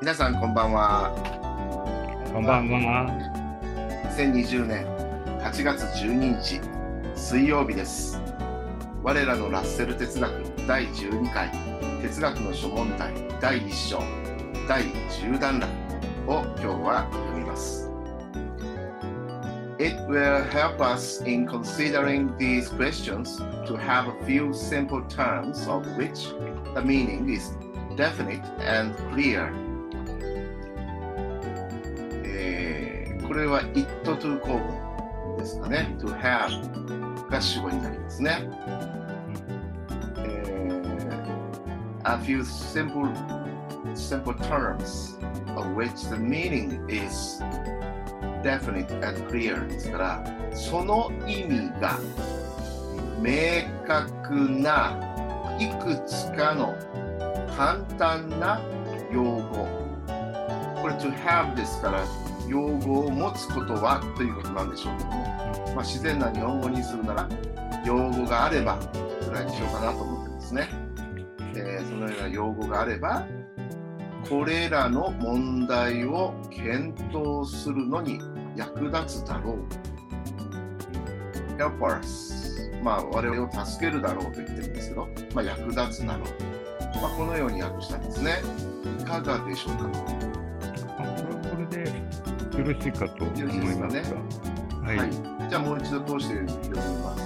皆さんこんばんは。こんばんは。2020年8月12日水曜日です。我らのラッセル哲学第12回哲学の諸問題第1章第10段落を今日は読みます。It will help us in considering these questions to have a few simple terms of which the meaning is definite and clear. えーこれは it to 構文ですかね。to have が主語になりますね。えー a few simple, simple terms of which the meaning is definite and clear ですから、その意味が明確ないくつかの簡単な用語。これ to have ですから、用語を持つことはということなんでしょうけども、まあ、自然な日本語にするなら、用語があればぐらいにしようかなと思ってますね。えーそのような用語があれば、これらの問題を検討するのに役立つだろう。help us。まあ、我々を助けるだろうと言ってるんですけど、まあ、役立つだろう。まあ、このように訳したんですね。いかがでしょうか？あこれこれでよろしいかと思いますが。はい。はいじゃあもう一度通して読みま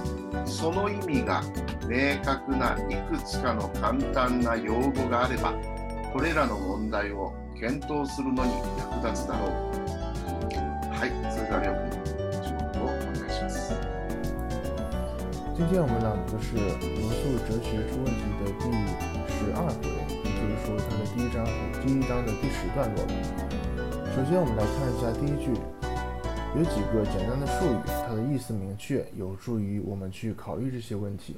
す。その意味が明確ないくつかの簡単な用語があれば、これらの問題を検討するのに役立つだろう。今天我们朗读的是罗素哲学出问题的第十二回，也就是说它的第一章第一章的第十段落。首先，我们来看一下第一句，有几个简单的术语，它的意思明确，有助于我们去考虑这些问题。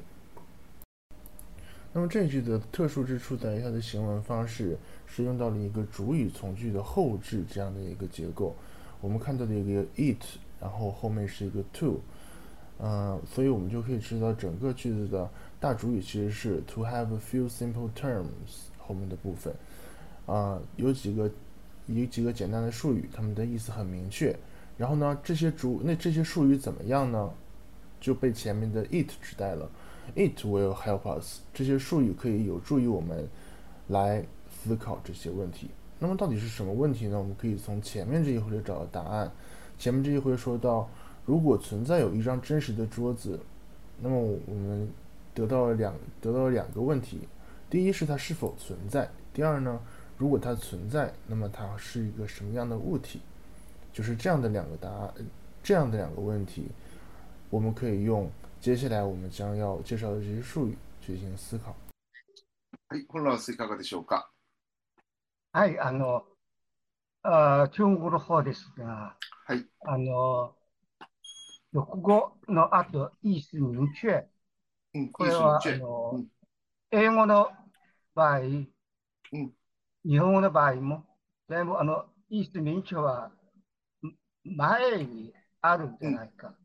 那么这句的特殊之处在于它的行文方式是用到了一个主语从句的后置这样的一个结构。我们看到的一个 it，然后后面是一个 to。嗯，所以我们就可以知道整个句子的大主语其实是 to have a few simple terms 后面的部分，啊、有几个有几个简单的术语，它们的意思很明确。然后呢，这些主那这些术语怎么样呢？就被前面的 it 取代了。It will help us，这些术语可以有助于我们来思考这些问题。那么到底是什么问题呢？我们可以从前面这一回找到答案。前面这一回说到，如果存在有一张真实的桌子，那么我们得到了两得到了两个问题：第一是它是否存在；第二呢，如果它存在，那么它是一个什么样的物体？就是这样的两个答案，这样的两个问题，我们可以用接下来我们将要介绍的这些术语去进行思考。はい、本ラスいかがでしょうかはい、あの、あー中国語の方ですが、はい、あの、 読語の後、意思明確。うん、これは、あのうん英語の場合、ん日本語の場合も、全部、あの、意思明確は、ん前にあるんじゃないか。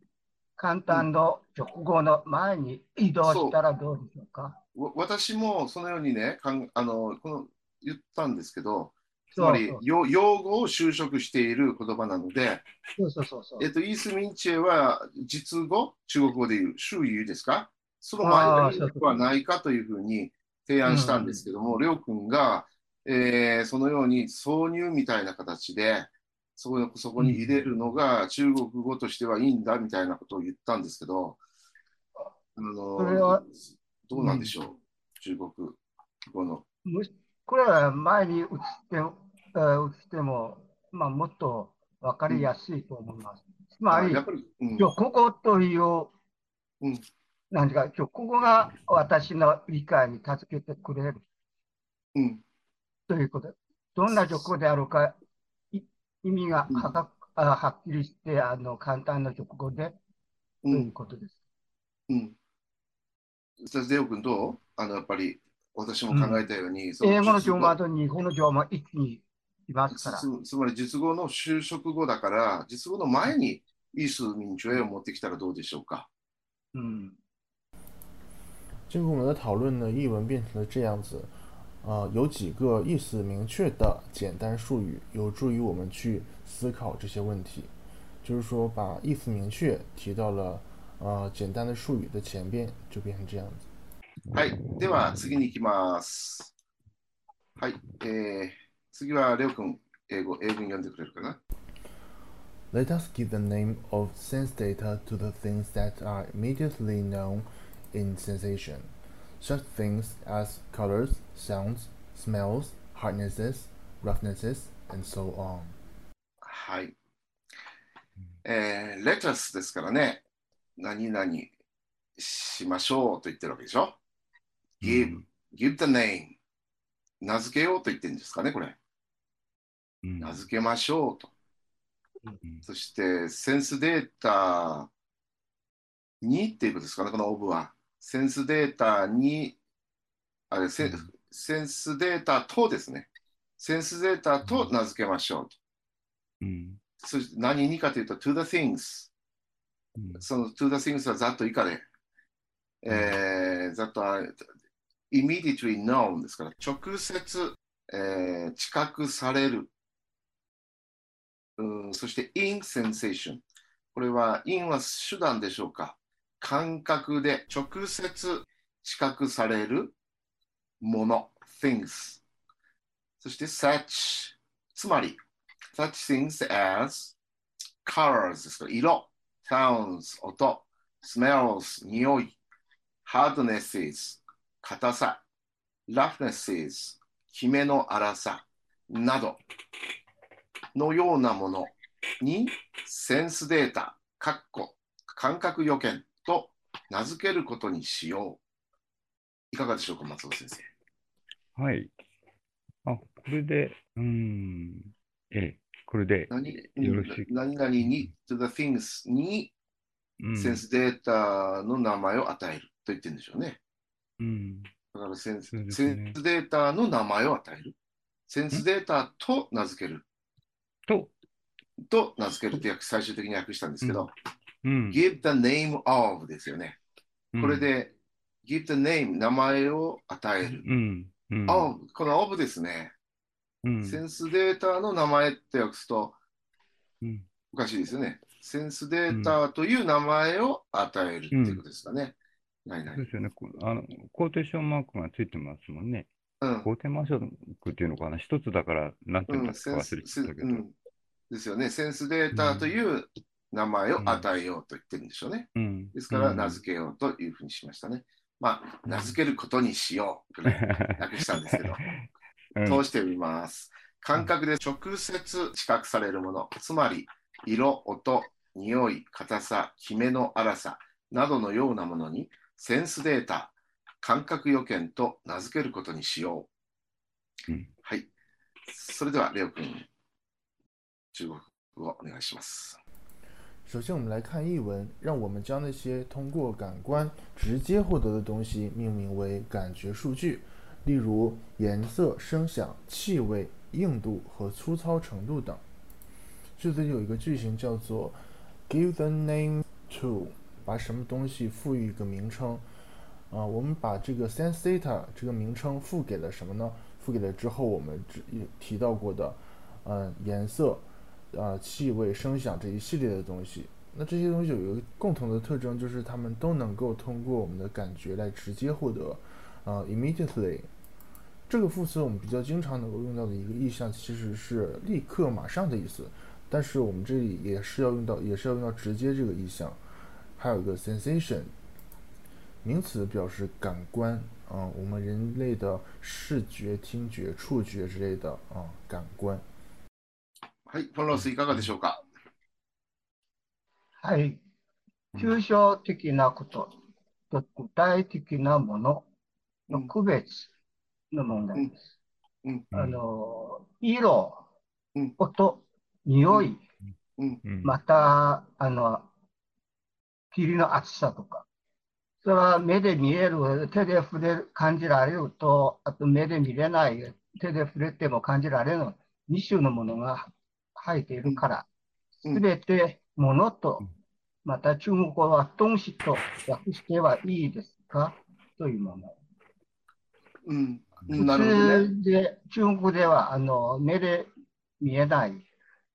簡単の直語の前に移動したらどうでしょうか。わ私もそのようにね、かんあのこの言ったんですけど、つまりよ用語を修飾している言葉なので、そうそうそうそう。えっと、イースミンチェは実語、中国語で言う周囲ですか？その前にはないかというふうに提案したんですけども、りょうくんが、えーそのように挿入みたいな形で、そこそこに入れるのが中国語としてはいいんだみたいなことを言ったんですけど、あのそれはどうなんでしょう、中国語の。これは前に移って、えー移しても、まあ、もっと分かりやすいと思います。つまりあやっ、ぱり、うん直語という、うん何か、直語が私の理解に助けてくれるうんということ。どんな直語であるか、い意味がうんはかあはっきりして、あの簡単な直語でとういうんことです。うん。それで、レオ君どう？あの、やっぱり、私も考えたように、そ英語の実上馬と日本の上馬一気に。つつまり、実語の修飾語だから、実語の前に、イース・ミンチョエを持ってきたらどうでしょうか？嗯，经过我们的讨论呢，译文变成了这样子。啊、有几个意思明确的简单术语，有助于我们去思考这些问题。就是说，把意思明确提到了呃简单的术语的前边，就变成这样子。はい。では、次に行きます。はい。えー、次は、レオ君、英語、英文読んでくれるかな Let us give the name of sense data to the things that are immediately known in sensation, such things as colors, sounds, smells, hardnesses, roughnesses, and so on. はい。えー、レタスですからね、何々しましょうと言ってるわけでしょ ?give, give the name. 名付けようと言ってるんですかね、これ。うん名付けましょうと。うんそして、センスデータにっていうことですかね、このオブは。センスデータに、あれ、センスデータとですね。センスデータと名付けましょうと。うんそして何にかというと、to the things。うんその to the things はざっと以下で、えー、ざっとは immediately known ですから、直接、えー知覚される。そして in sensation。これは in は手段でしょうか。感覚で直接知覚されるもの、things。そして such。つまり、such things as colors ですか、色。sounds 音、smells 匂い、hardnesses 硬さ、roughnesses きめの粗さなどのようなものにセンスデータ、かっこ感覚予見と名付けることにしよう。いかがでしょうか、松尾先生。はい。あ、これで、うーん。ええ、これで、何よろしい何々に to the things にうんセンスデータの名前を与えると言ってるんでしょうね。うん。だからセンス,、そうですセねンスデータの名前を与える。センスデータと名付ける。と、と名付けるって訳最終的に訳したんですけど、うん。give the name of ですよね。これで、give the name 名前を与える。of この of ですね、うん、センスデータの名前って訳すとうんおかしいですよね。センスデータという名前を与えるっていうことですかね。ないない。ですよね。こあの、コーテーションマークがついてますもんね。うん。コーテーマークっていうのかな？一つだから、なんていうんうん、だ忘れちゃったけど。うんですよね。センスデータという名前を与えようと言ってるんでしょうね。うん。ですから、うん名付けようというふうにしましたね。まあ、名付けることにしようとね訳したんですけど、うん通してみます。感覚で直接知覚されるもの、つまり、色、音、匂い、硬さ、きめの粗さなどのようなものに、センスデータ、感覚予見と名付けることにしよう。うんはい。それでは、レオ君、中国語お願いします。首先，我们来看译文，让我们将那些通过感官直接获得的东西命名为感觉数据，例如颜色、声响、气味、硬度和粗糙程度等。这里有一个句型叫做 “give the name to”，把什么东西赋予一个名称。 啊、我们把这个 sense data 这个名称赋给了什么呢？赋给了之后我们只提到过的，嗯、颜色、啊、气味、声响这一系列的东西。那这些东西有一个共同的特征，就是它们都能够通过我们的感觉来直接获得，啊、immediately。这个副词我们比较经常能够用到的一个意象，其实是立刻、马上的意思。但是我们这里也是要用到，也是要用到直接这个意象。还有一个 sensation，名词表示感官，啊、我们人类的视觉、听觉、触觉之类的啊、感官。はい、フォンロスいかがでしょうか？はい。抽象的なことと具体的なものの区別の問題です。うん。あの、色うん、音、匂い、また、あの、霧の厚さとか。それは目で見える、手で触れる、感じられると、あと目で見れない、手で触れても感じられる2種のものが入っているから、うんすべてものとまた中国語は東西と訳してはいいですかというもの。うん。普なるほどね。通で、中国では、あの、目で見えない、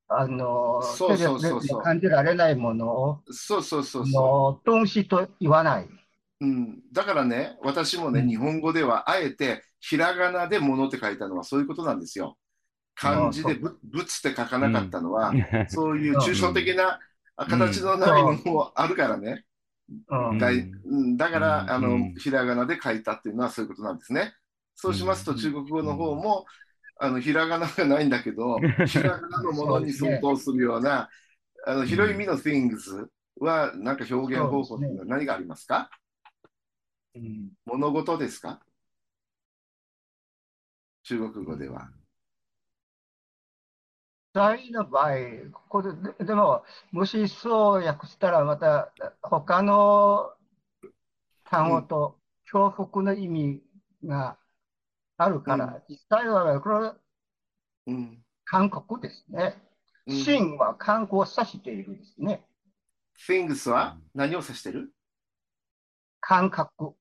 あの、そうそうそう感じられないものを、そうそうそうあその、東西と言わない。う。うん。だからね、私もね、うん。日本語ではあえて、ひらがなでものって書いたのはそういうことなんですよ。漢字でぶ仏って書かなかったのは、そういう抽象的な形のないものもあるからね。うん。うん。だいうん。だから、うん。あのうん、ひらがなで書いたっていうのはそういうことなんですね。そうしますと、うん中国語の方も、あの、ひらがながないんだけど、ひらがなのものに相当するような、あの、広い意味の things は、なんか表現方法っていうのは何がありますか？うん物事ですか？中国語では。大の場合、これででも、もしそう訳したら、また他の単語と重複の意味があるから、実際はこれはうん。韓国ですね。うん真は観光を指しているですね。things は？何を指してる？感覚。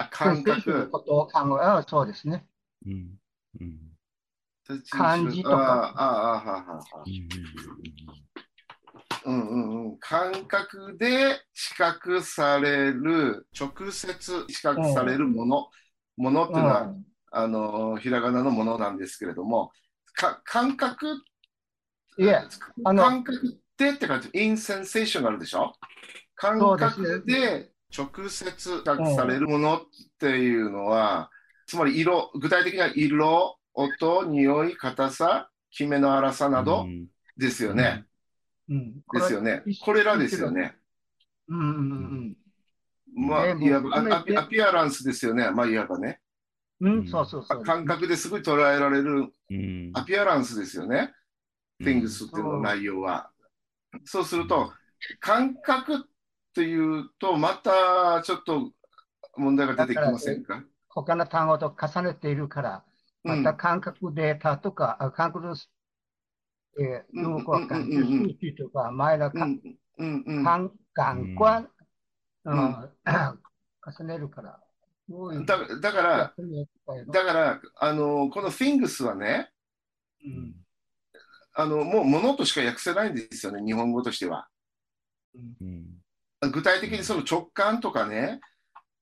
あ、感センセーションの覚。ことを考え、あそうですね。うんうん。漢字とか。ああ、ああ。うんうんうん、感覚で視覚される、直接視覚されるもの、ものっていうのは、うん。あの、ひらがなのものなんですけれども、か感覚、いえ、あの感覚でって感じ、インセンセーションがあるでしょ？感覚で直接されるものっていうのは、つまり色、具体的な色、音、匂い、硬さ、キメの粗さなどですよね。うん。ですよねこれ。らですよね。うんうんまあ、全部いわばアアピアランスですよね。まあ、いわばね。うん。うん、そうそうそう。感覚ですぐ捉えられるうんアピアランスですよね。things っていうの内容は。そうすると、感覚っていうと、またちょっと問題が出てきませんか？他の単語と重ねているから、また感覚データとか、あ感覚の、えー、うんよくわかんない。数値とか、前のかうんうんうん感感官、ううんん、重ねるから。だだから、だから、あの、この things はね、うんあの、もう物としか訳せないんですよね、日本語としては。うん具体的にその直感とかね、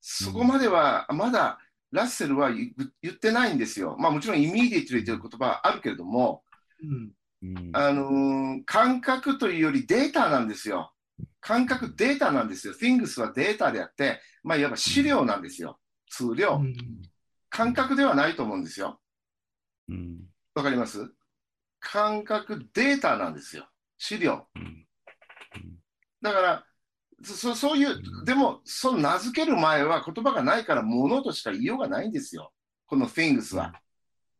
そこまではまだラッセルは言言ってないんですよ。まあもちろんイミディ t という言葉はあるけれども、うんうんあのー感覚というよりデータなんですよ。感覚データなんですよ。things はデータであって、まあいわば資料なんですよ。数量。うん感覚ではないと思うんですよ。うんわかります？感覚データなんですよ。資料。うんだから、そそういう、でも、その名付ける前は言葉がないから、ものとしか言いようがないんですよ。この things は。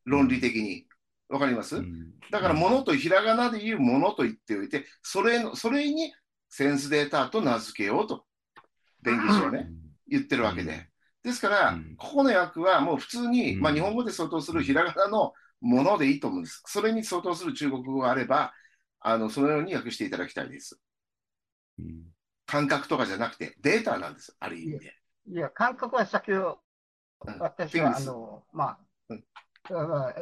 論理的に。わかります？うんだから、ものとひらがなで言うものと言っておいて、それの、それにセンスデータと名付けようと、弁義士はね、言ってるわけで。ですからうん、ここの訳はもう普通に、うんまあ日本語で相当するひらがなのものでいいと思うんです。それに相当する中国語があれば、あの、そのように訳していただきたいです。うん感覚とかじゃなくて、データなんです、ある意味で。いや、感覚は先ほど、うん私は、あ things の、まうんあ、あ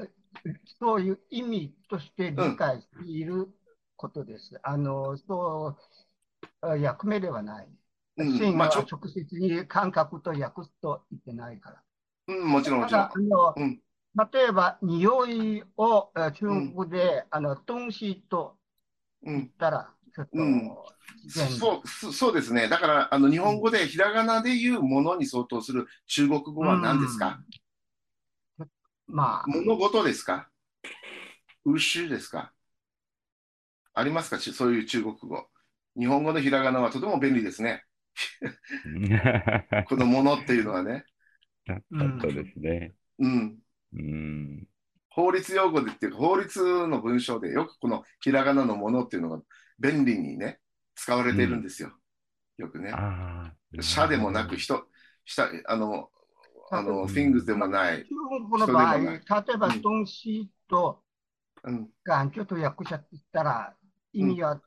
そういう意味として理解していることです。あの、そう、あ役目ではない。うん真は直接に感覚と訳すと言ってないから。うん、もちろん、もちろんあ。の、うん例えば、匂いをえ中国語で、あの、東西と言っうん、たら、ちょっと、うんそうそそうですね。だから、あの日本語でひらがなで言うものに相当する中国語は何ですか、うんまあ、物事ですか？牛ですか？ありますか？ちそういう中国語。日本語のひらがなはとても便利ですね。このものっていうのはね。そうですね。うん。うん。法律用語でっていうか、法律の文章でよくこのひらがなのものっていうのが便利にね、使われているんですよ。よくね。社でもなく人、したあの、あの、うん things でもない。中国語の場合、例えば、うん東西とうん、がちょっと訳者って言ったら、意味は、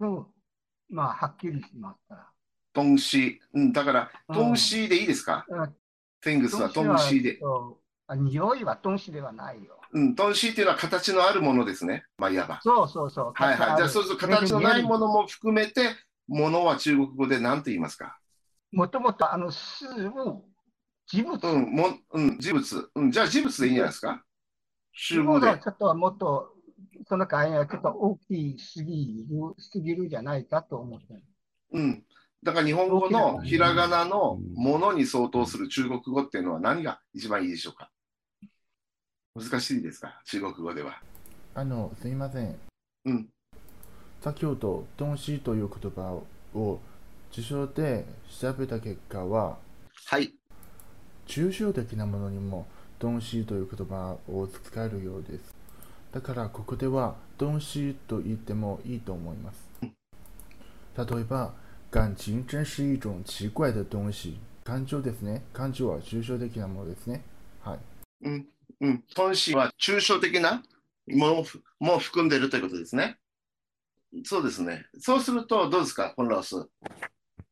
うんまあ、はっきりしますから。東西。うん、だから、うん東西でいいですか、うん ?things は東東西で。匂いは東西ではないよ。うん、東西っていうのは形のあるものですね。まあ、いわば。そうそうそう。はいはい。じゃあ、そうすると形のないものも含めて、ものは中国語で何て言いますか？もともとあの、事物、事物。うん、もうん、事物。うん、じゃあ事物でいいんじゃないですか？集合で。ちょっともっと、その概念はちょっと大きすぎる、すぎるじゃないかと思ってる。うん。だから日本語のひらがなのものに相当する中国語っていうのは何が一番いいでしょうか？難しいですか？中国語では。あの、すみません。うん。先ほど、東西という言葉を辞書で調べた結果は、はい。抽象的なものにも東西という言葉を使えるようです。だからここでは東西と言ってもいいと思います。例えば、感情真是一種奇怪的東西。感情ですね。感情は抽象的なものですね。はい。うん。うん。東西は抽象的なものも含んでいるということですね。そうですね。そうすると、どうですか、コンラウス？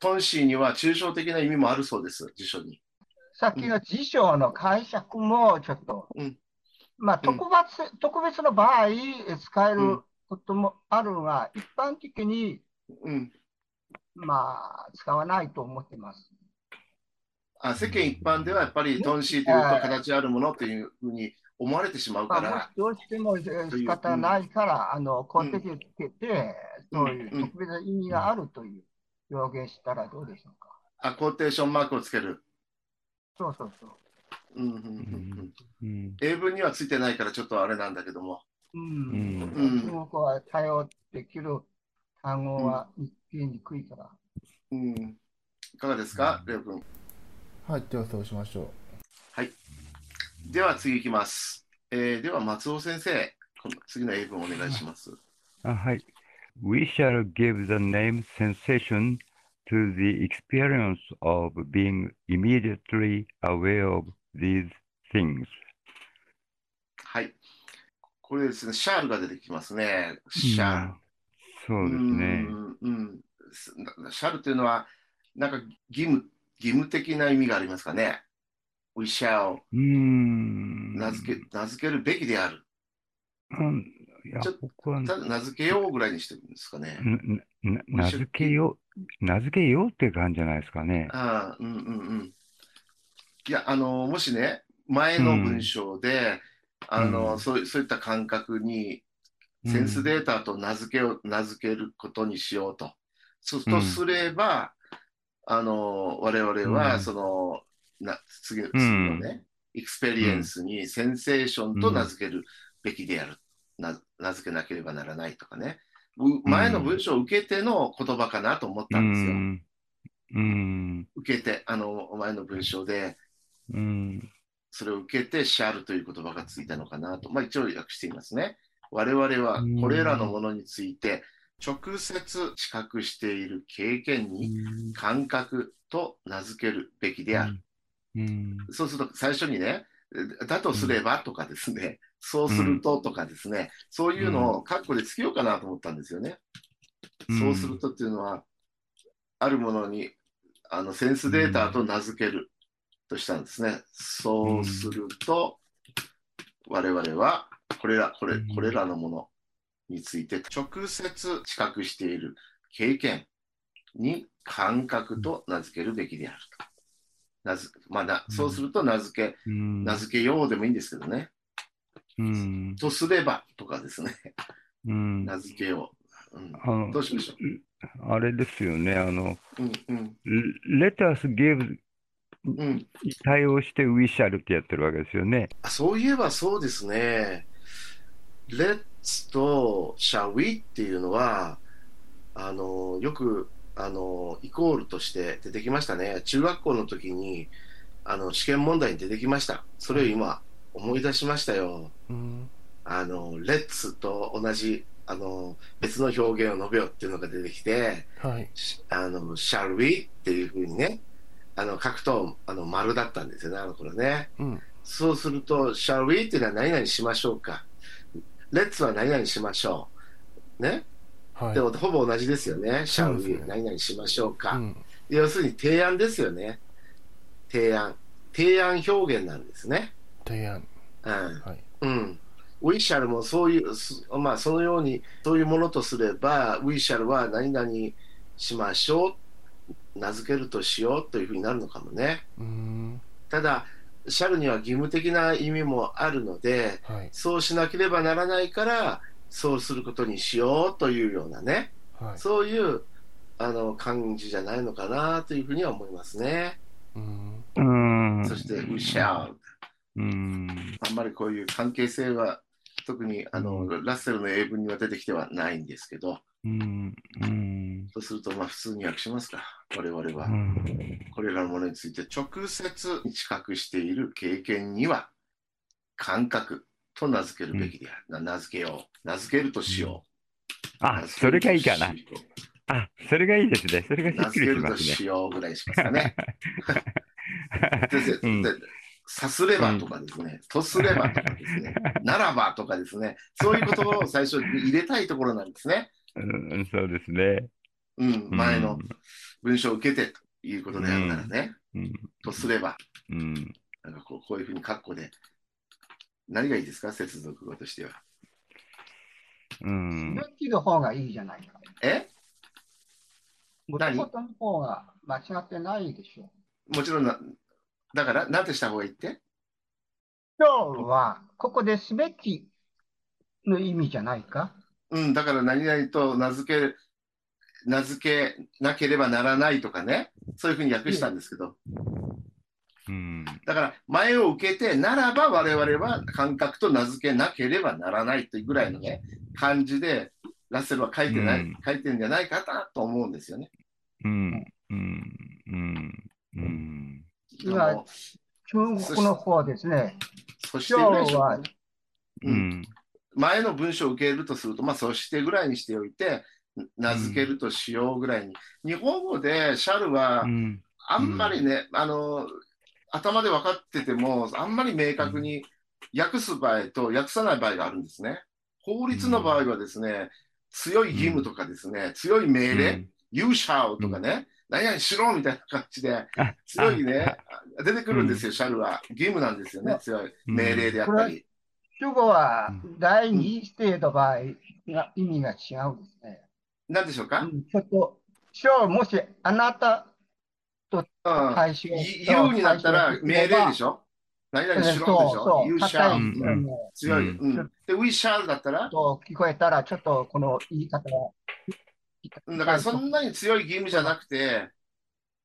東西には抽象的な意味もあるそうです、辞書に。さっきの辞書の解釈もちょっと、うんまあ、うん特別、特別の場合、使えうんることもあるが、一般的に、うん。まあ、使わないと思ってます。あ世間一般ではやっぱり東西というと形あるものというふうに思われてしまうから。し、どうしてもえー仕方ないから、あの、公的をつけて、そういう特別な意味があるという表現したらどうでしょうか。あコーテーションマークをつける。そうそうそう。うんうんうん。うん。うん英文にはついてないからちょっとあれなんだけども。ううん。ん。うん。中国語は対応できる単語は見つけにくいから。うん、いかがですか、レオ君。はい、ではそうしましょう。では次いきます。えーでは松尾先生、この次の英文お願いします。あはい。We shall give the name sensation to the experience of being immediately aware of these things. はい。これですね、シャールが出てきますね。シャール。そうですね。うんうんすシャルというのは、なんか義務、義務的な意味がありますかね。We shall。名付け、名付けるべきである。うんいやちょ、僕は、ただ名付けようぐらいにしてるんですかね。名付けよう、名付けようって感じじゃないですかね。ああ、うんうんうん。いや、あの、もしね、前の文章で、あの、うんそういそういった感覚に、うん sense data と名付けを、名付けることにしようと。そうんとすれば、あの、我々は、うんその、な次のん次のね、 experience に sensation と名付けるべきである。な名付けなければならないとかね。う前の文章を受けての言葉かなと思ったんですよ。うん。うん。受けて、あの、前の文章で、うん。それを受けて、シャルという言葉がついたのかなと。まあ一応訳していますね。我々はこれらのものについて、直接知覚している経験に感覚と名付けるべきである。うん。そうすると最初にね、だとすればとかですね、そうするととかですね、そういうのをカッコでつけようかなと思ったんですよね。うんそうするとっていうのは、あるものにあのセンスデータと名付けるとしたんですね。そうすると、我々はこれら、これうんこれらのものについて直接知覚している経験に感覚と名付けるべきであると。名付まあなそうすると名付け、うん。名付けようでもいいんですけどね。うん。とすればとかですね。うん。名付けよう。うん、あのどうしましょあれですよね。あの、う。うんうん。Let us give うん、対応して We shall ってやってるわけですよね。あそういえばそうですね。Let's と Shall we? っていうのは、あの、よく、あの、イコールとして出てきましたね。中学校の時に、あの、試験問題に出てきました。それを今、思い出しましたよ。うん。あの、Let's と同じ、あの、別の表現を述べようっていうのが出てきて、はい。しあの、shall we? っていうふうにね、あの、書くと、あの、丸だったんですよね、あの頃ね。うん。そうすると、shall we? っていうのは何々しましょうか。Let's は何々しましょう。ね？はいでもほぼ同じですよね。シャルそうですね何々しましょうか。うん要するに提案ですよね。提案。提案表現なんですね。提案うん。はいうん。ウィシャルもそういう、すまあ、そのように、そういうものとすれば、ウィシャルは何々しましょう、名付けるとしようというふうになるのかもね。うーんただ、シャルには義務的な意味もあるので、はいそうしなければならないから、そうすることにしようというようなね、はいそういうあの感じじゃないのかなというふうには思いますね。うーんうーん。そして、ウィシャル。うーん。あんまりこういう関係性は、特にあの、うラッセルの英文には出てきてはないんですけど、うーん。うーん。そうすると、まあ、普通に訳しますか。我々はう、んこれらのものについて直接知覚している経験には、感覚と名付けるべきである。な名付けよう。名付けるとしよう。あ、それがいいかなあ、それがいいですね。それがし名っくりします付けるとしね。ようぐらいしますかね。でうんでさすればとかですね、とすればとかですね、ならばとかですね、そういう言葉を最初に入れたいところなんですね。うん、そうですね。うん、前の文章を受けてということであるならね、うん。とすれば、うん。なんかこうこういうふうに括弧で、何がいいですか、接続語としては。うんべ。きの方がいいじゃないか。え？もともとの方が間違ってないでしょ。もちろんな、だから、なんてした方がいいって？今日は、ここですべきの意味じゃないか？うん、だから何々と名付ける、名付けなければならないとかね、そういうふうに訳したんですけど、うん。だから前を受けて、ならば我々は感覚と名付けなければならないというぐらいのね、感じで、ラッセルは書いてない、うん書いてるんじゃないかなと思うんですよね。うん。うん。うん。うん。今中国の方ですね。そしてぐらいにしとくねう。ん。前の文章を受けるとすると、まあ、そしてぐらいにしておいて、名付けるとしようぐらいに。日本語でシャルはう、ん。あんまりね、あの、頭で分かってても、あんまり明確に訳す場合と訳さない場合があるんですね。法律の場合はですね、強い義務とかですね、強い命令、You shall とかね、何々しろみたいな感じで、あ強いね、出てくるんですよ、シャルは。義務なんですよね、強い命令であったり。主語は第二指定の場合が意味が違うんですね。なんでしょうか、うんちょっと、今日もしあなたうん対象い言うになったら命令でしょ？何々しろでしょ？そうそう ?You shall ですよね強い。ううんで、We shall だったら？と聞こえたら、ちょっとこの言い方が。だからそんなに強い義務じゃなくて、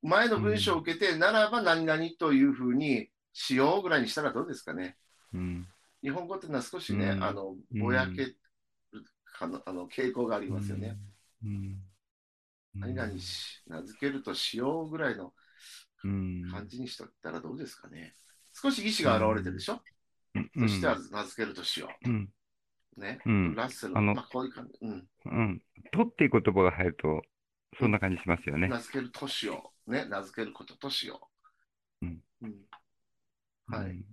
前の文章を受けて、ならば何々というふうにしようぐらいにしたらどうですかね？うん。日本語っていうのは少しね、うんあの、うんぼやけるかのあの傾向がありますよね。うん。何々し、名付けるとしようぐらいのうん。感じにしとったらどうですかね。少し意思が現れてるでしょ、うん。そしては名付けるとしよう。ね。うん。ラッセルあのまあ、こういう感じ。うん。うん。とっていう言葉が入ると、そんな感じしますよね。名付けるとしよう。ね。名付けることとしよう。うんうんはい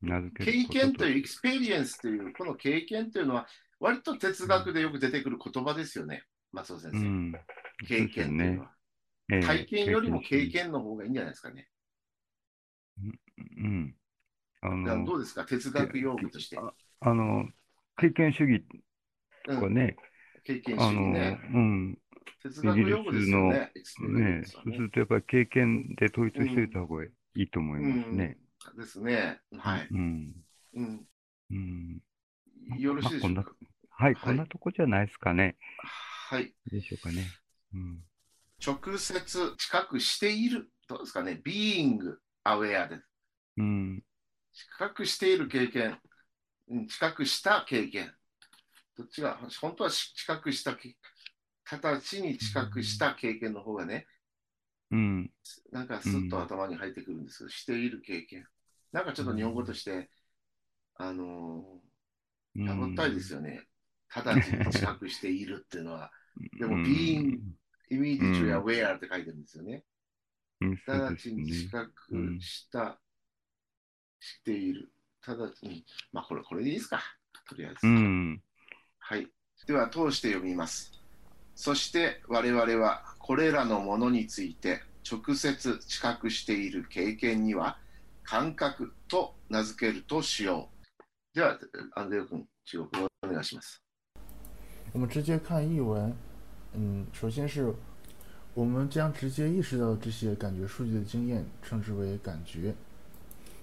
経験という、 experience という、この経験というのは、割と哲学でよく出てくる言葉ですよね、松尾先生。うん。経験というのは。ええ体験よりも経。験の方がいいんじゃないですかね。うん。あだからどの、うですか、哲学用語として。あの、経験主義とかね、経験主義ね。うん。哲学用語ですよね。ねそうするとやっぱり経験で統一しておいた方がいいと思いますね。うんですね。はい。うん。うん。うん。よろしいでしょうか？はい、はいこんなとこじゃないですかね。はい。でしょうかね。うん。直接近くしている。どうですかね？being aware です。うん。近くしている経験、うん近くした経験。どっちが、本当はし近くしたけ形に近くした経験の方がね、うん。なんかスッと頭に入ってくるんですけど、している経験。なんかちょっと日本語として、あのー、やぼったいですよね。直ちに近くしているっていうのは、でもうん being immediately aware って書いてるんですよね。直ち。に近くした、している。直ちに、まあこれ、これでいいですか。とりあえず。うん。はい。では、通して読みます。そして我々はこれらのものについて直接知覚している経験には感覚と名付けるとしよう。では、アンデル君、中国語お願いします。我们直接看译文，嗯，首先是我们将直接意识到这些感觉数据的经验称之为感觉。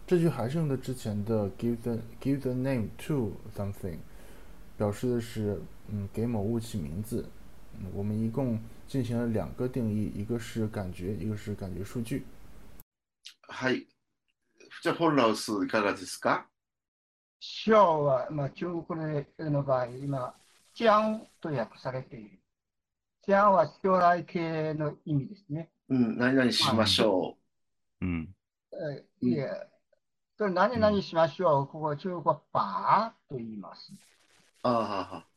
这句还是用的之前的 give the give the name to something，表示的是嗯给某物起名字。嗯，我们一共进行了两个定义，一个是感觉，一个是感觉数据。はい。じゃあ、フォンラウスいかがですか？将は、まあ、中国の場合、今、将と訳されている。将は将来形の意味ですね。うん、何々しましょうん。えうんいえ、それ何々しましょう。ここ中国は把と言います。う。ああはあはあ。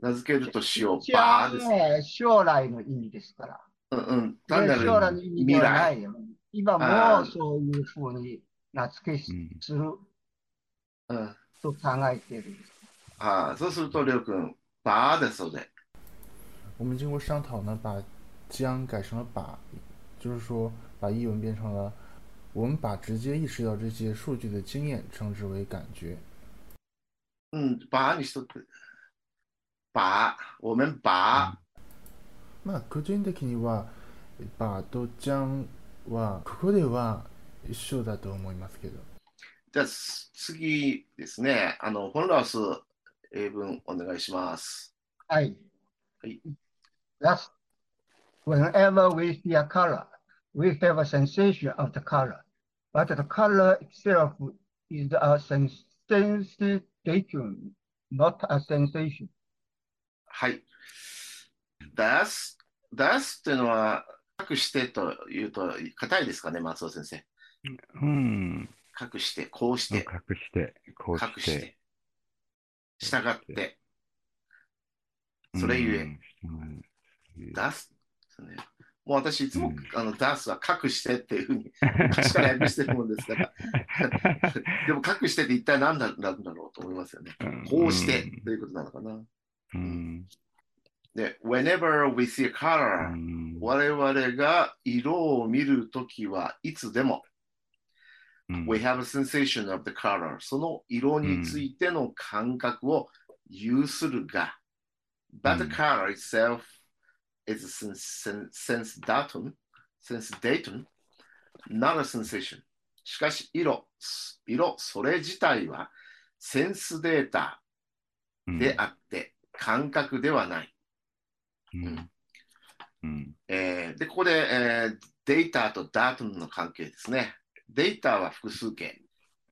名付けるとしよう。将バーです。は将来の意味ですから。うんうん。で単なる将来の意味未ではな来。いよ。今もそういうふうに那かしする、うん、と考えている。啊，这是做了跟把的时候的。我们经过商讨呢，把将改成了把，就是说把译文变成了，我们把直接意识到这些数据的经验称之为感觉。嗯，把你说的，把我们把。那그전에느끼니와바또将와그거대와 一緒だと思いますけど。ー。じゃあ、す次ですね、あの、フォンラウス英文お願いします。はい。はい。Thus, whenever we see a color, we have a sensation of the color, but the color itself is a sens- sensation, not a sensation. はい。das, das っていうのは、隠してというと、硬いですかね、松尾先生。うん。隠して、こうして、隠して、こう隠し。してて、従って、それゆえ、うん。出す。もう私いつも、うんあの出すは隠してっていうふうに昔から訳してるもんですから、でも隠してって一体何だなんだろうと思いますよね。こうしてということなのかな。うん。で、whenever we see a う color、ん。我々が色を見るときはいつでも、うん we have a sensation of the color その色についての感覚を有するが、but the うん color itself is a sense, sense datum, sense datum, not a sensation. しかし色、色それ自体はセンスデータであって、感覚ではない。うん。うん。えーで、ここで、えーデータとダートムの関係ですね。データは複数形。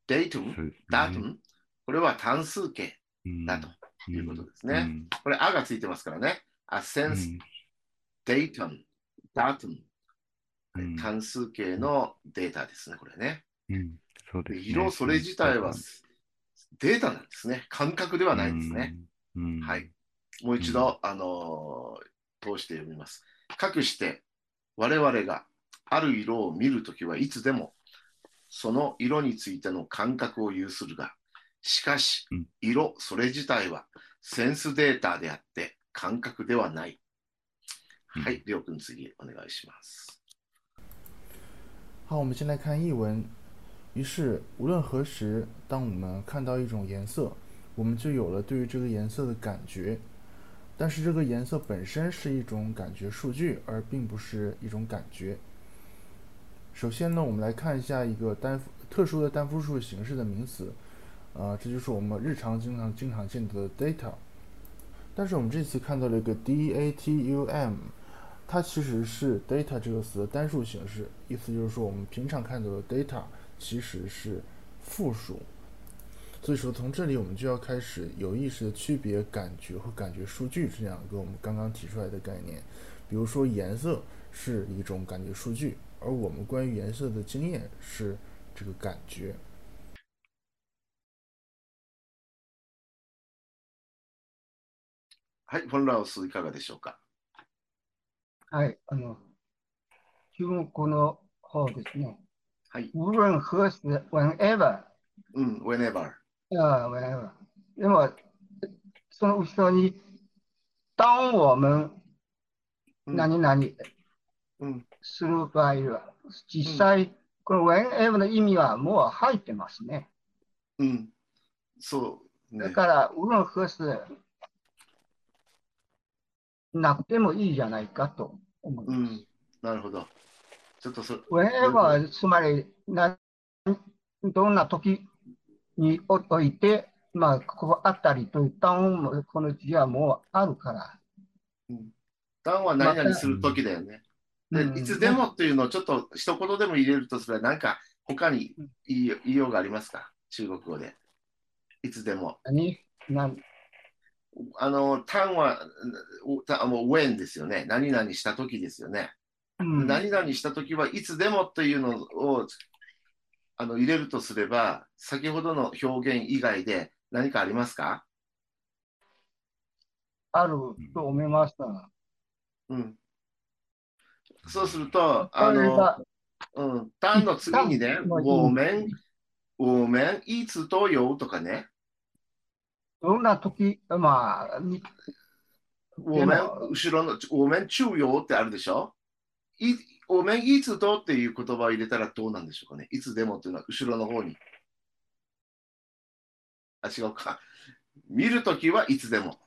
デートム、そうですねダートム、これは単数形うんだということですうね。んこれ、あがついてますからね。う sense ん datum、ダートム、うん単数形のデータですね、これね。色、それ自体はデータなんですね。感覚ではないんですね。うん。はい。もう一度、あのー通して読みます。かくして、我々がある色を見るときはいつでも、その色についての感覚を有するが、しかしうん、色、それ自体はセンスデータであって、感覚ではない。うんはい、りょうくん次お願いします。好，我们先来看译文。于是，无论何时，当我们看到一种颜色，我们就有了对于这个颜色的感觉。但是，这个颜色本身是一种感觉数据，而并不是一种感觉。首先呢，我们来看一下一个单特殊的单复数形式的名词，呃，这就是我们日常经常经常见到的 data。但是我们这次看到了一个 datum，它其实是 data 这个词的单数形式，意思就是说我们平常看到的 data 其实是复数。所以说从这里我们就要开始有意识的区别感觉和感觉数据这两个我们刚刚提出来的概念。比如说颜色是一种感觉数据，而我们关于颜色的经验是这个感觉。はい、フォンラウスいかがでしょうか。はい。あの、中国語の方ですね。はい、無論何時、whenever、うん、whenever。啊，whenever。那么，その後ろに、当我们 うん何々うん。 する場合は、実際、この whenever の意味はもう入ってますね。うん。そうね。だから、ウルンフスなくてもいいじゃないかと思いうます。ん。なるほど。ちょっとそ、whenever つまりな、どんな時において、まあ、ここあたりといった音もこの字はもうあるから。単は何々するときだよね。いつでもっていうのをちょっと一言でも入れるとすれば、なんか他に言い言いようがありますか？中国語で。いつでも。何？なんあの、単は、うたもう when ですよね。何々したときですよね。うん何々したときはいつでもというのをあの入れるとすれば、先ほどの表現以外で何かありますか？あると思いますが。うん。そうすると、あの、うん、単の次にね、単の意味我们、我们いつとよとかね、どんな時、まあ、に我们も後ろの、我们中よってあるでしょ？い我们いつとっていう言葉を入れたらどうなんでしょうかねいつでもっていうのは後ろの方に。あ、違うか。見るときはいつでも。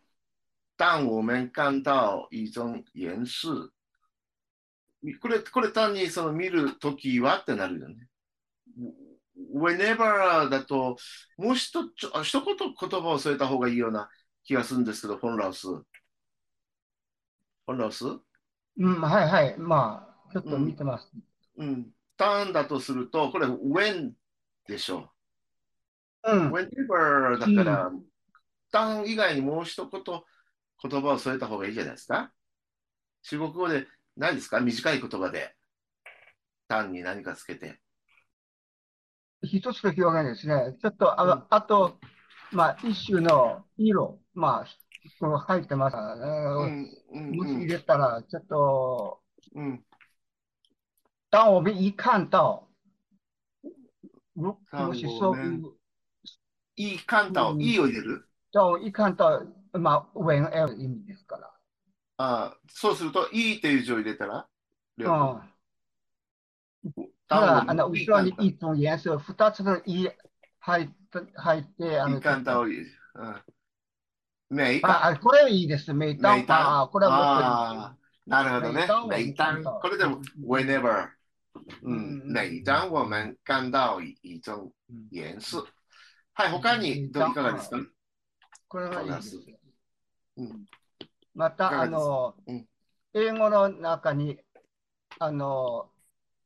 当我们看到一种严视。これ、これ単にその見るときはってなるよね。whenever だと、もう一ちょ一言言葉を添えた方がいいような気がするんですけど、フォンラウス。フォンラウス？うん、はいはい。まあ、ちょっと見てます。うん。ターンだとすると、これ when でしょうんう。。whenever だから、ターン以外にもう一言言葉を添えた方がいいじゃないですか。中国語でないですか？短い言葉で。ターンに何かつけて。一つの表現ですね。ちょっと、ああと、まあ、一種の色、まあ、この入ってますからね。うん、うん、もし入うん。れたら、ちょっと、うん、当我们一看到、如当もしそういう、いいカンタを、うんいいを入れる？当一看到、まあ、whenever 意味ですから。あそうすると、いいっていう字を入れたら、う両方ん。ただ、あの、後ろにカンタ一種颜色、二つのい入って、入って、あの、いいカンタを入れる。うん。ねいいか。あ、あこれいいです。メイタン。メイタンあ、これはもなるほどねメイタン。これでも、whenever。うん。うん每当我们看到一种颜色。はい、他にどういかがですか？これはいいです。うんまた、あのうん、英語の中に、あの、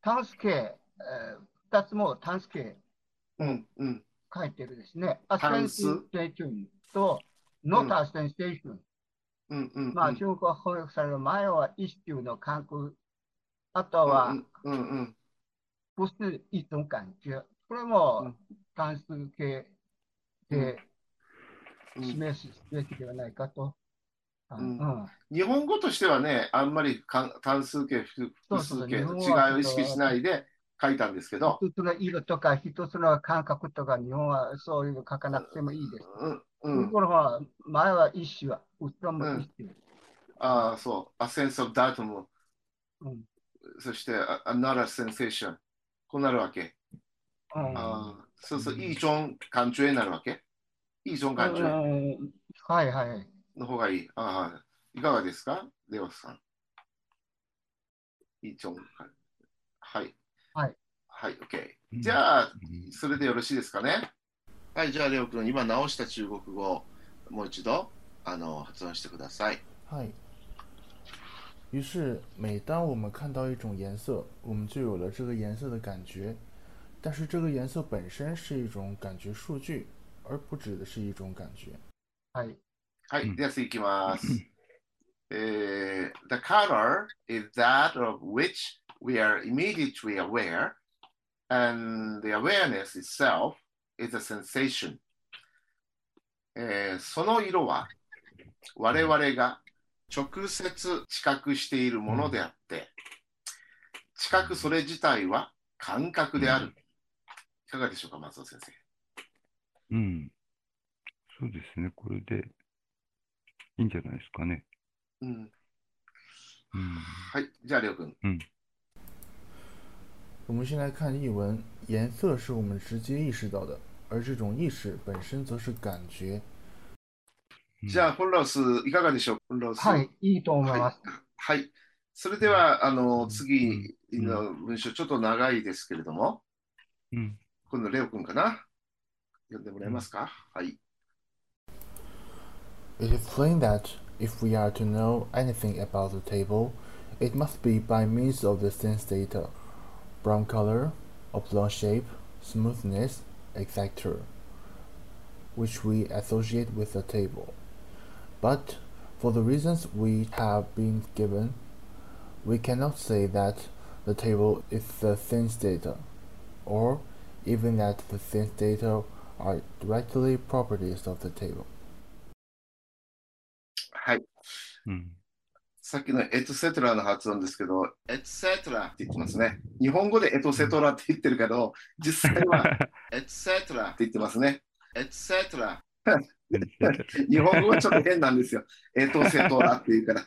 単数形、えー二つも単数形うん、うん。書いてるですね。単数 accentuation と not accentuation。うん、うん。まあ、うん中国語が翻訳される前は一種の感覚、あとはうん、うん、うん。不是一種感觉。これも単数形でうん示すべきではないかと。日本語としてはね、あんまりか単数形、複数形の違いを意識しないで書いたんですけど、一つの色とか一つの感覚とか日本はそういうの書かなくてもいいです。うん、うん。ところが前は一種は、後ろも一種。ああ、そう。A sense of doubt も、うんそして、another sensation。こうなるわけ。うんああ、そうそう、いいジョン感情になるわけ。いいジョン感情うんはいはい。の方がいい。ああ、いかがですか？レオさん。いいジョン感はい。はい。はい、OK。うんじゃあ、うんそれでよろしいですかね？はい、じゃあ、レオ君、今直した中国語をもう一度あの発音してください。嗨。于是，每当我们看到一种颜色，我们就有了这个颜色的感觉。但是，这个颜色本身是一种感觉数据，而不指的是一种感觉。はい。はい、うんでは次いきます。えー the color is that of which we are immediately aware, and the awareness itself is a sensation. えーその色は我々が直接知覚しているものであって、知覚それ自体は感覚である。いかがでしょうか、松尾先生。うん。そうですね。これでいいんじゃないですかね。うん嗯はい。じゃあ、りょうくん。嗯我们先来看译文，颜色是我们直接意识到的，而这种意识本身则是感觉。嗯じゃあ、フォンロス、いかがでしょう？フォンロス。はい、いいと思います。はい。それでは、あの、次の文章、ちょっと長いですけれども、嗯今度、レオくんかな？読んでもらえますか？はい。It is plain that if we are to know anything about the table, it must be by means of the sense data brown color, oblong shape, smoothness, etc., which we associate with the table. But for the reasons we have been given, we cannot say that the table is the sense data, or even that the sense data are directly properties of the table. 嗯さっきのエトセトラの発音ですけど、エトセトラって言ってますね。日本語でエトセトラって言ってるけど、実際は エトセトラって言ってますね。エトセトラ。日本語はちょっと変なんですよ。エトセトラっていうから。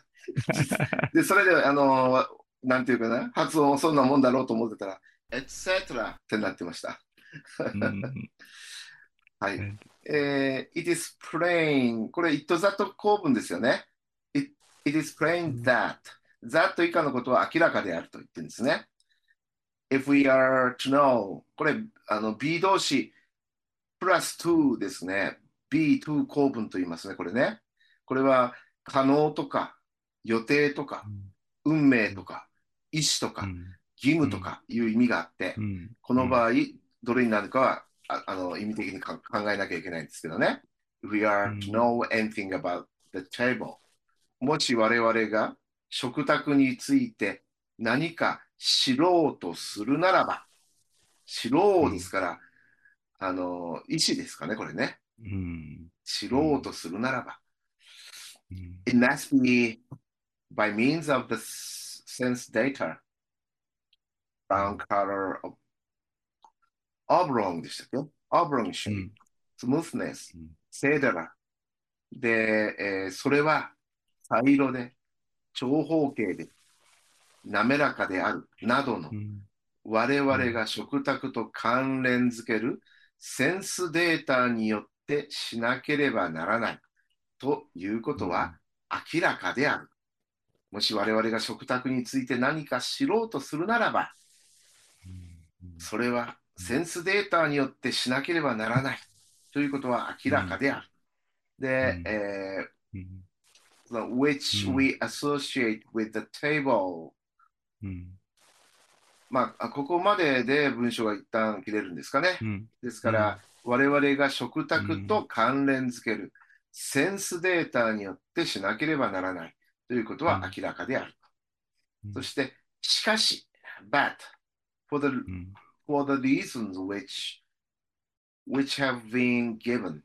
で、それで、あの、なんていうかな、発音そんなもんだろうと思ってたら、エトセトラってなってました。嗯 はい。うんえー it is plain これ it that 構文ですよね。It, is plain that that 以下のことは明らかであると言ってるんですね。if we are to know これあの be 動詞プラス to ですね。be to 構文と言いますね。これね。これは可能とか予定とか運命とか意思とか嗯義務とかいう意味があって、嗯この場合、どれになるかはああの意味的にか考えなきゃいけないんですけどね。If we are to know anything about the table もし我々が食卓について何か知ろうとするならば、知ろうですから、あの意思ですかね、これね。嗯知ろうとするならば。嗯 It must be by means of the sense data. Brown color of oblong でしたっけ ?oblong う shape, ん smoothness, うん etc. で、えーそれは茶色で長方形で滑らかであるなどのうん。我々が食卓と関連づけるセンスデータによってしなければならないということは明らかである。もし我々が食卓について何か知ろうとするならば、それはセンスデータによってしなければならないということは明らかである。でう、ん。えうん。ー which うん we associate with the table. うんまあ、ここまでで文章が一旦切れるんですかね。うんですから、我々が食卓と関連づけるセンスデータによってしなければならないということは明らかである。うんそして、しかし、but, for the, うん for the reasons which, which have been given,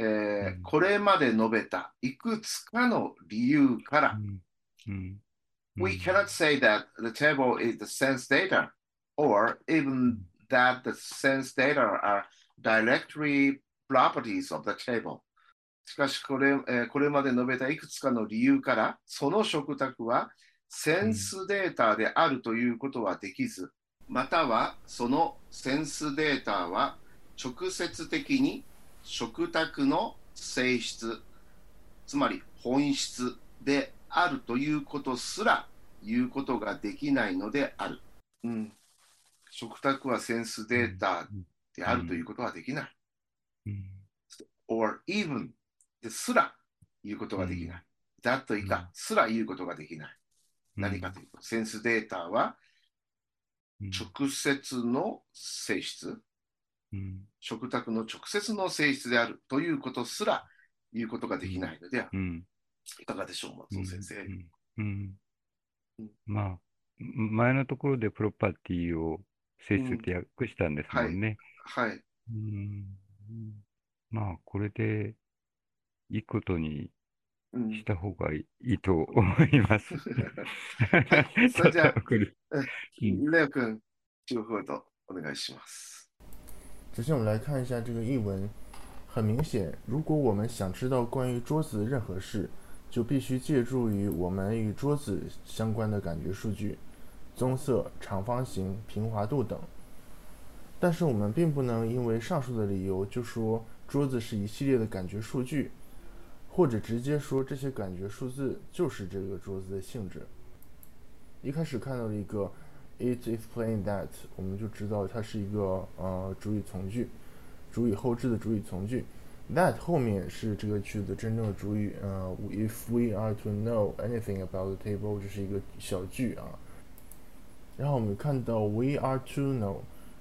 えーうんこれまで述べたいくつかの理由から、うん We cannot say that the table is the sense data, or even that the sense data are directly properties of the table. しかしこれ、えーこれまで述べたいくつかの理由から、その食卓はセンスデータであるということはできず、またはそのセンスデータは直接的に食卓の性質、つまり本質であるということすら言うことができないのである。うん、食卓はセンスデータであるということはできない。うん、or even ですら言うことができない。だと以下すら言うことができない。何かというと、センスデータはうん直接の性質、うん食卓の直接の性質であるということすら言うことができないのである。うんいかがでしょう、松尾先生。まあ、前のところでプロパティを性質って訳したんですもんね。はい。うんまあ、これでいいことにうんした方がいいと思います。い それじゃあ レオ君、中風とお願いします。首先，我们来看一下这个译文。很明显，如果我们想知道关于桌子的任何事，就必须借助于我们与桌子相关的感觉数据，棕色、长方形、平滑度等。但是我们并不能因为上述的理由就说桌子是一系列的感觉数据，或者直接说这些感觉数字就是这个桌子的性质。一开始看到了一个 it explain that，我们就知道它是一个呃主语从句，主语后置的主语从句。That 后面是这个句子真正的主语，呃，If we are to know anything about the table，这是一个小句啊。然后我们看到 We are to know，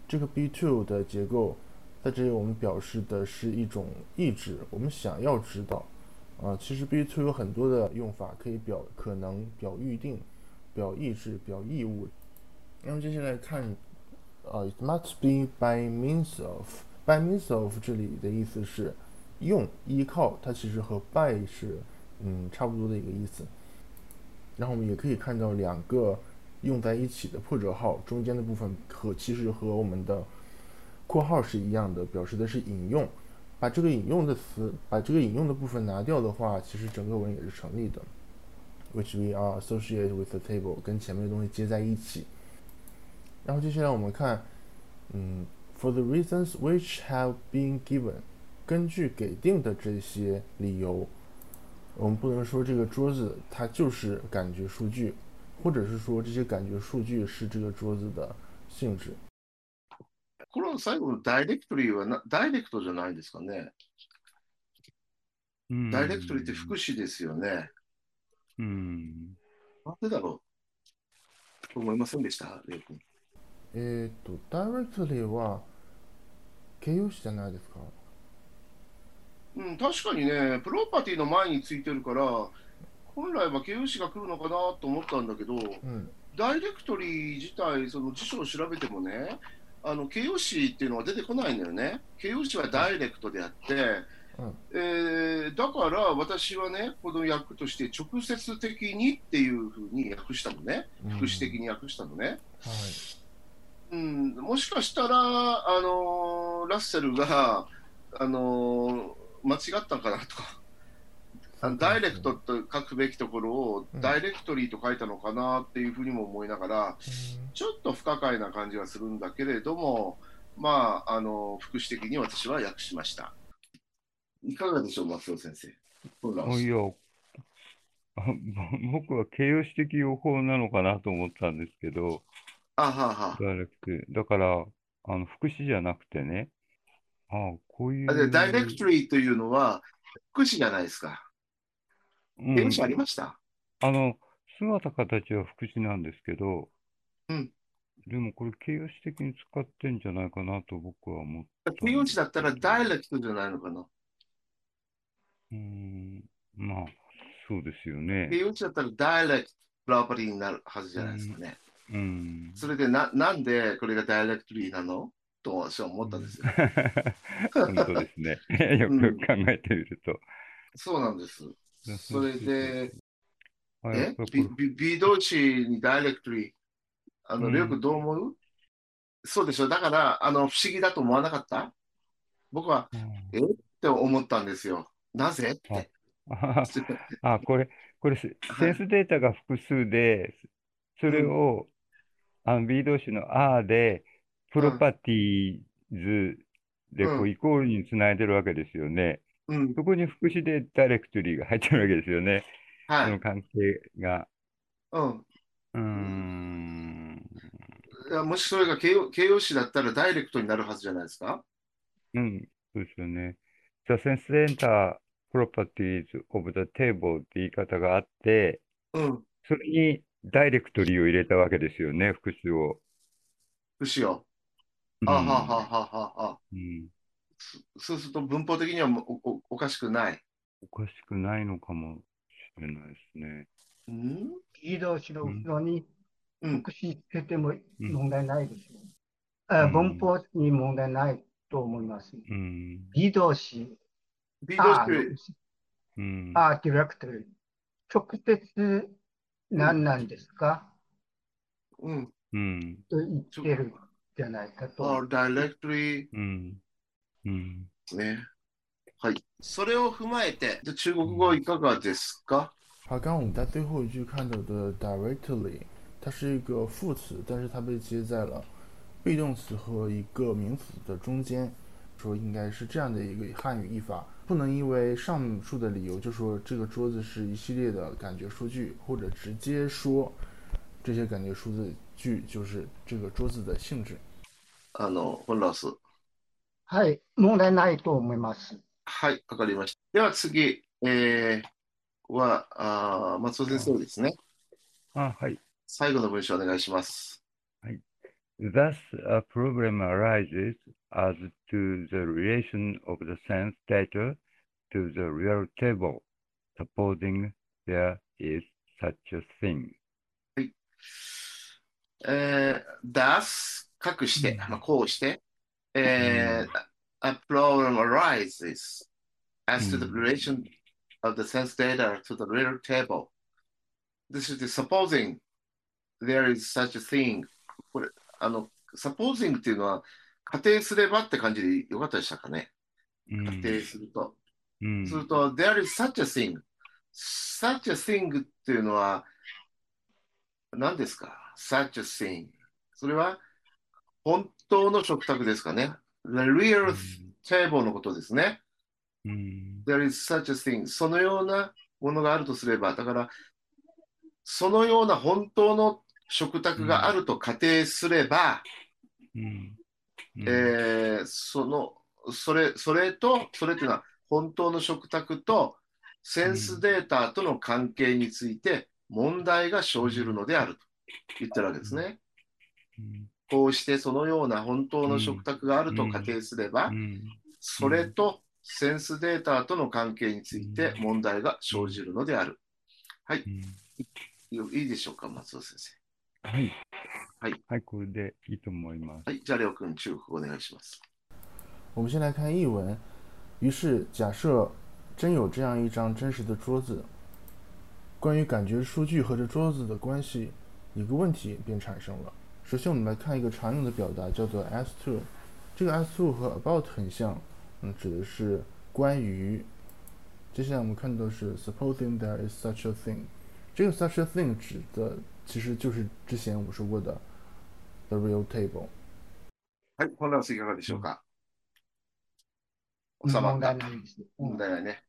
这个 be to 的结构，在这里我们表示的是一种意志，我们想要知道。啊，其实 be to 有很多的用法，可以表可能、表预定、表意志、表义务。那么接下来看，呃，It must be by means of，by means of 这里的意思是。用依靠它其实和 by 是嗯差不多的一个意思，然后我们也可以看到两个用在一起的破折号中间的部分和其实和我们的括号是一样的，表示的是引用。把这个引用的词，把这个引用的部分拿掉的话，其实整个文也是成立的。Which we are associated with the table，跟前面的东西接在一起。然后接下来我们看，嗯，For the reasons which have been given。根据给定的这些理由，我们不能说这个桌子它就是感觉数据，或者是说这些感觉数据是这个桌子的性质。この最後のダイレクトリーはなダイレクトじゃないですかね。ダイレクトリーって副詞ですよね。うん。なんでだろう？と思いませんでした、レイ君。えっと、ダイレクトリーは形容詞じゃないですか？うん、確かにね、プロパティの前についてるから、本来は形容詞が来るのかなと思ったんだけど、うん、ダイレクトリー自体、その辞書を調べてもね、あの形容詞っていうのは出てこないんだよね。形容詞はダイレクトであって、うん、えー、だから私はね、この訳として直接的にっていうふうに訳したのね、副詞的に訳したのね。はいうん、もしかしたら、あのー、ラッセルが、あのー間違ったかなとか、あのダイレクトと書くべきところをダイレクトリーと書いたのかなっていうふうにも思いながら、ちょっと不可解な感じはするんだけれども、まあ、あの副詞的に私は訳しました。いかがでしょう、松尾先生。いや、僕は形容詞的用法なのかなと思ったんですけど、あははだから、あの副詞じゃなくてね、ああ、こういう。ダイレクトリーというのは、福祉じゃないですか。うん、ありました？あの、姿形は福祉なんですけど、うん。でもこれ形容詞的に使ってんじゃないかなと僕は思って。形容詞だったらダイレクトじゃないのかな？うん、まあ、そうですよね。形容詞だったらダイレクトプロパティになるはずじゃないですかね。うん、それでな、なんでこれがダイレクトリーなの？と私は思ったんですよ。本当ですね。よく考えてみると。うん、そうなんです。それで、え美動詞にダイレクトリー、あの、よくどう思う、そうでしょ。だから、あの、不思議だと思わなかった？僕は、え？って思ったんですよ。なぜ？って。あ、これ、これ、センスデータが複数で、それを、あの B 動詞のあで、プロパティーズでこうイコールにつないでるわけですよね。うん、そこに副詞でダイレクトリーが入ってるわけですよね。はい、その関係が。うん。うん。いやもしそれが形容形容詞だったらダイレクトになるはずじゃないですか？うん、そうですよね。The sense enter properties of the table って言い方があって、うん、それにダイレクトリーを入れたわけですよね、副詞を。副詞を。あははははは。うん、そうすると文法的にはおおおかしくない。おかしくないのかもしれないですね。うん移動しろ後ろに副詞つけても問題ないでしょう。うん、文法に問題ないと思います。うん、移動詞。移動詞。うん、あ、ディレクトリー。直接何なんですか？うん。うん。と言ってる。じゃないかと。or directly、うん。うん。ね。はい。それを踏まえて、じゃ中国語いかがですか、好，刚刚我们在最后一句看到的 directly，它是一个副词，但是它被接在了 be 动词和一个名词的中间，说应该是这样的一个汉语译法，不能因为上述的理由就说这个桌子是一系列的感觉数据，或者直接说这些感觉数字句就是这个桌子的性质。あの、本ラス。はい、問題ないと思います。はい、わかりました。では次、えー、は、あー松尾先生ですね。あ、はい。最後の文章お願いします。 Thus, a problem arises as to the relation of the sense data to the real table, supposing there is such a thing. えー、thus、隠して、まあ、こうして、えー a problem arises as to the うん relation of the sense data to the real table. This is the supposing there is such a thing. これ、あの、supposing っていうのは、 仮定すればって感じでよかったでしたかね。うん仮定すると。うんすると、there is such a thing. such a thing っていうのは、何ですか ?such a thing。それは、本当の食卓ですかね。the real table のことですね。うん。there is such a thing. そのようなものがあるとすれば、だから、そのような本当の食卓があると仮定すれば、うん。えーその、それ、それと、それというのは、本当の食卓とセンスデータとの関係について問題が生じるのであると言ってるわけですね。うんこうしてそのような本当の食卓があると仮定すればう、んそれとセンスデータとの関係について問題が生じるのである。はい。うんいいでしょうか、松尾先生。はい。はい。はい、これでいいと思います。はい。じゃあ、レオ君、中国語お願いします。我们先来看译文。于是，假设真有这样一张真实的桌子，关于感觉数据和这桌子的关系，一个问题便产生了。首先，我们来看一个常用的表达，叫做 as to。这个 as to 和 about 很像，嗯，指的是关于。接下来我们看到是 supposing there is such a thing。这个 such a thing 指的 其实就是之前我们说过的 the real table。はい。本ラスいかがでしょうか、収問まった題。ないです。問題ないね。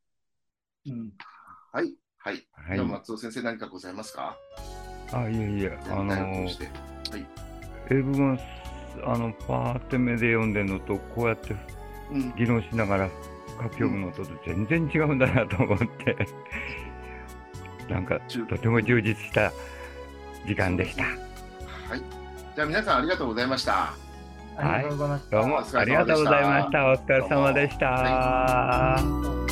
うんはい。はい。はいじゃあ、松尾先生、何かございますか？あ、いえいえ、あの通し、て。英文があのパーって目で読んでるのと、こうやってうん。議論しながら書き読むのと全然違うんだなと思って、なんか中とても充実した時間でした。はい。じゃあ、皆さん、ありがとうございました。ありがとうござい。どうもありがとうございました。お疲れ様でした。はい